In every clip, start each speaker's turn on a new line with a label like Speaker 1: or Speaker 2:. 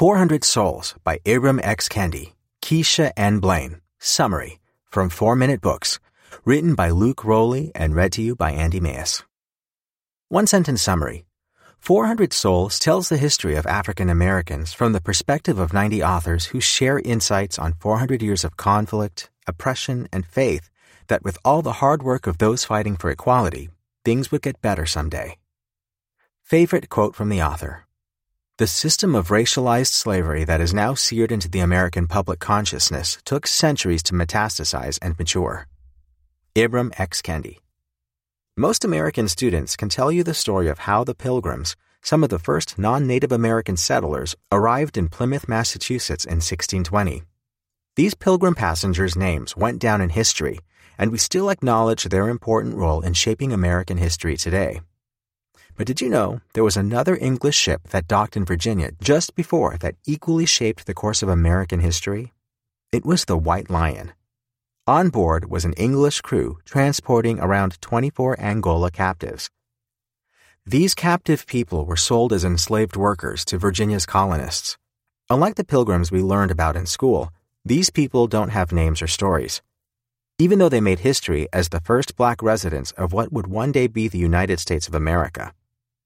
Speaker 1: 400 Souls by Ibram X. Kendi, Keisha N. Blain. Summary from 4 Minute Books, written by Luke Rowley and read to you by Andy Mayes. One sentence summary. 400 Souls tells the history of African Americans from the perspective of 90 authors who share insights on 400 years of conflict, oppression, and faith that with all the hard work of those fighting for equality, things would get better someday. Favorite quote from the author. The system of racialized slavery that is now seared into the American public consciousness took centuries to metastasize and mature. Ibram X. Kendi. Most American students can tell you the story of how the Pilgrims, some of the first non Native American settlers, arrived in Plymouth, Massachusetts in 1620. These Pilgrim passengers' names went down in history, and we still acknowledge their important role in shaping American history today. But did you know there was another English ship that docked in Virginia just before that equally shaped the course of American history? It was the White Lion. On board was an English crew transporting around 24 Angola captives. These captive people were sold as enslaved workers to Virginia's colonists. Unlike the pilgrims we learned about in school, these people don't have names or stories. Even though they made history as the first black residents of what would one day be the United States of America.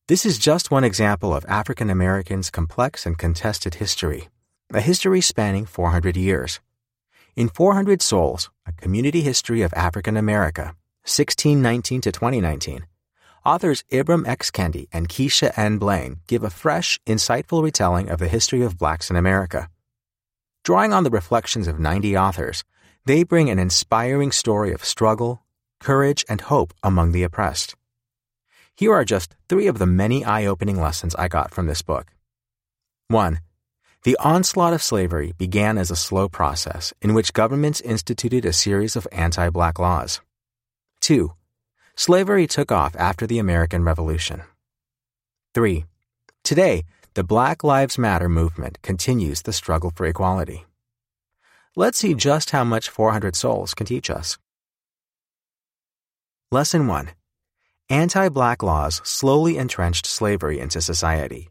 Speaker 1: This is just one example of African Americans' complex and contested history, a history spanning 400 years. In 400 Souls, A Community History of African America, 1619 to 2019, authors Ibram X. Kendi and Keisha N. Blain give a fresh, insightful retelling of the history of blacks in America. Drawing on the reflections of 90 authors, they bring an inspiring story of struggle, courage, and hope among the oppressed. Here are just three of the many eye opening lessons I got from this book. 1. The onslaught of slavery began as a slow process in which governments instituted a series of anti black laws. 2. Slavery took off after the American Revolution. 3. Today, the Black Lives Matter movement continues the struggle for equality. Let's see just how much 400 Souls can teach us. Lesson 1 Anti black laws slowly entrenched slavery into society.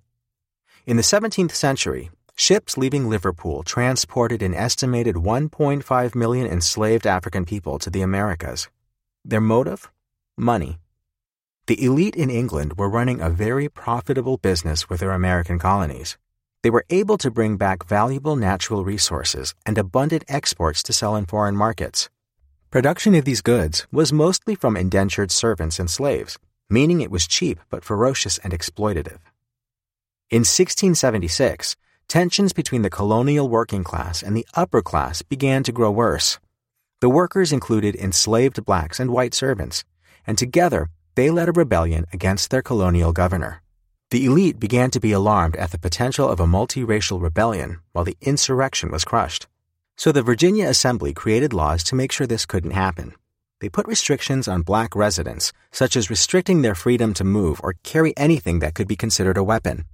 Speaker 1: In the 17th century, ships leaving Liverpool transported an estimated 1.5 million enslaved African people to the Americas. Their motive? Money. The elite in England were running a very profitable business with their American colonies. They were able to bring back valuable natural resources and abundant exports to sell in foreign markets. Production of these goods was mostly from indentured servants and slaves, meaning it was cheap but ferocious and exploitative. In 1676, tensions between the colonial working class and the upper class began to grow worse. The workers included enslaved blacks and white servants, and together they led a rebellion against their colonial governor. The elite began to be alarmed at the potential of a multiracial rebellion while the insurrection was crushed. So the Virginia Assembly created laws to make sure this couldn't happen. They put restrictions on black residents, such as restricting their freedom to move or carry anything that could be considered a weapon.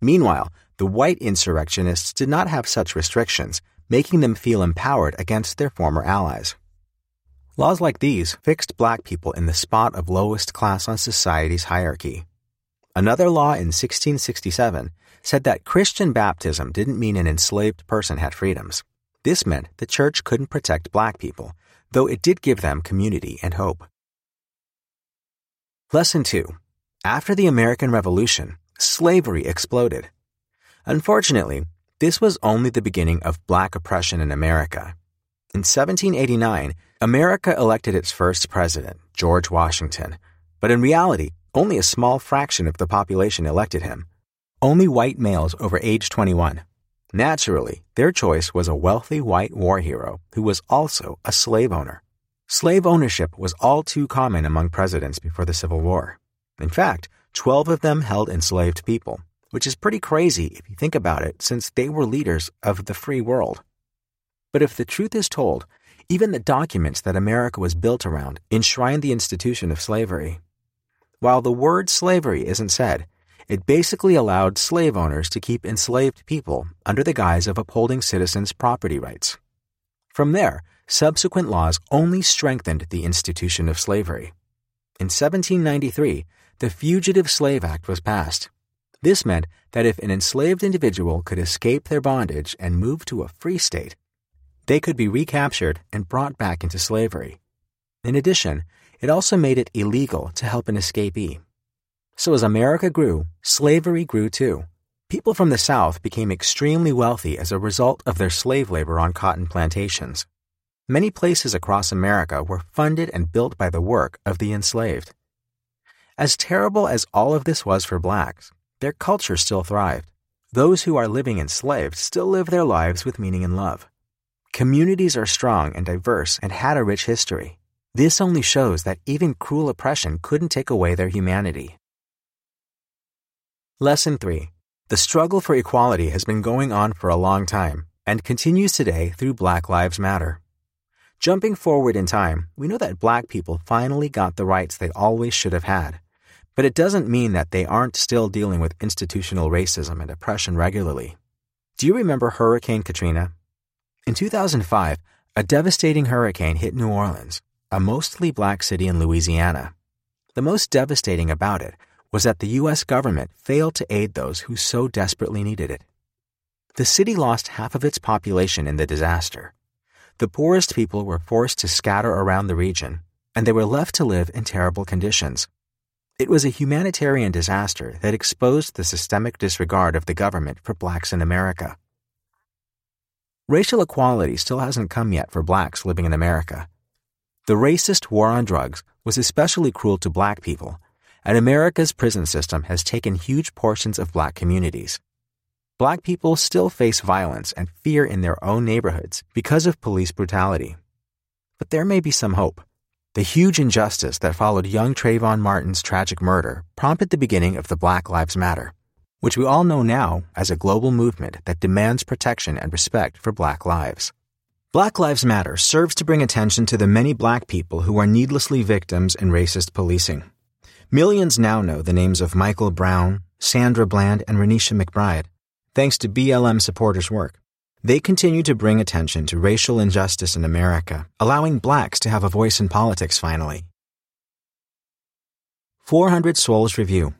Speaker 1: Meanwhile, the white insurrectionists did not have such restrictions, making them feel empowered against their former allies. Laws like these fixed black people in the spot of lowest class on society's hierarchy. Another law in 1667 said that Christian baptism didn't mean an enslaved person had freedoms. This meant the church couldn't protect black people, though it did give them community and hope. Lesson 2. After the American Revolution, slavery exploded. Unfortunately, this was only the beginning of black oppression in America. In 1789, America elected its first president, George Washington, but in reality, only a small fraction of the population elected him. Only white males over age 21. Naturally, their choice was a wealthy white war hero who was also a slave owner. Slave ownership was all too common among presidents before the Civil War. In fact, 12 of them held enslaved people, which is pretty crazy if you think about it since they were leaders of the free world. But if the truth is told, even the documents that America was built around enshrine the institution of slavery. While the word slavery isn't said, it basically allowed slave owners to keep enslaved people under the guise of upholding citizens' property rights. From there, subsequent laws only strengthened the institution of slavery. In 1793, the Fugitive Slave Act was passed. This meant that if an enslaved individual could escape their bondage and move to a free state, they could be recaptured and brought back into slavery. In addition, it also made it illegal to help an escapee. So as America grew, slavery grew too. People from the South became extremely wealthy as a result of their slave labor on cotton plantations. Many places across America were funded and built by the work of the enslaved. As terrible as all of this was for blacks, their culture still thrived. Those who are living enslaved still live their lives with meaning and love. Communities are strong and diverse and had a rich history. This only shows that even cruel oppression couldn't take away their humanity. Lesson 3 the struggle for equality has been going on for a long time and continues today through Black Lives Matter. Jumping forward in time, we know that black people finally got the rights they always should have had. But it doesn't mean that they aren't still dealing with institutional racism and oppression regularly. Do you remember Hurricane Katrina? In 2005, a devastating hurricane hit New Orleans, a mostly black city in Louisiana. The most devastating about it was that the U.S. government failed to aid those who so desperately needed it. The city lost half of its population in the disaster. The poorest people were forced to scatter around the region, and they were left to live in terrible conditions. It was a humanitarian disaster that exposed the systemic disregard of the government for blacks in America. Racial equality still hasn't come yet for blacks living in America. The racist war on drugs was especially cruel to black people and America's prison system has taken huge portions of black communities. Black people still face violence and fear in their own neighborhoods because of police brutality. But there may be some hope. The huge injustice that followed young Trayvon Martin's tragic murder prompted the beginning of the Black Lives Matter, which we all know now as a global movement that demands protection and respect for black lives. Black Lives Matter serves to bring attention to the many black people who are needlessly victims in racist policing. Millions now know the names of Michael Brown, Sandra Bland, and Renisha McBride, thanks to BLM supporters' work. They continue to bring attention to racial injustice in America, allowing blacks to have a voice in politics finally. 400 Souls Review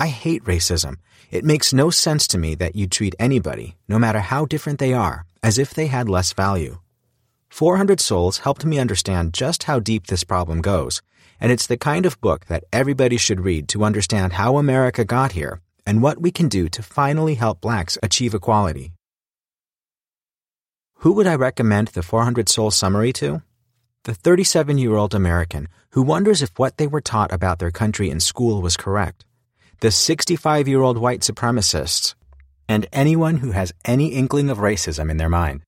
Speaker 1: I hate racism. It makes no sense to me that you treat anybody, no matter how different they are, as if they had less value. 400 Souls helped me understand just how deep this problem goes and it's the kind of book that everybody should read to understand how America got here and what we can do to finally help blacks achieve equality. Who would I recommend the 400 Soul Summary to? The 37 year old American who wonders if what they were taught about their country in school was correct. The 65 year old white supremacists. And anyone who has any inkling of racism in their mind.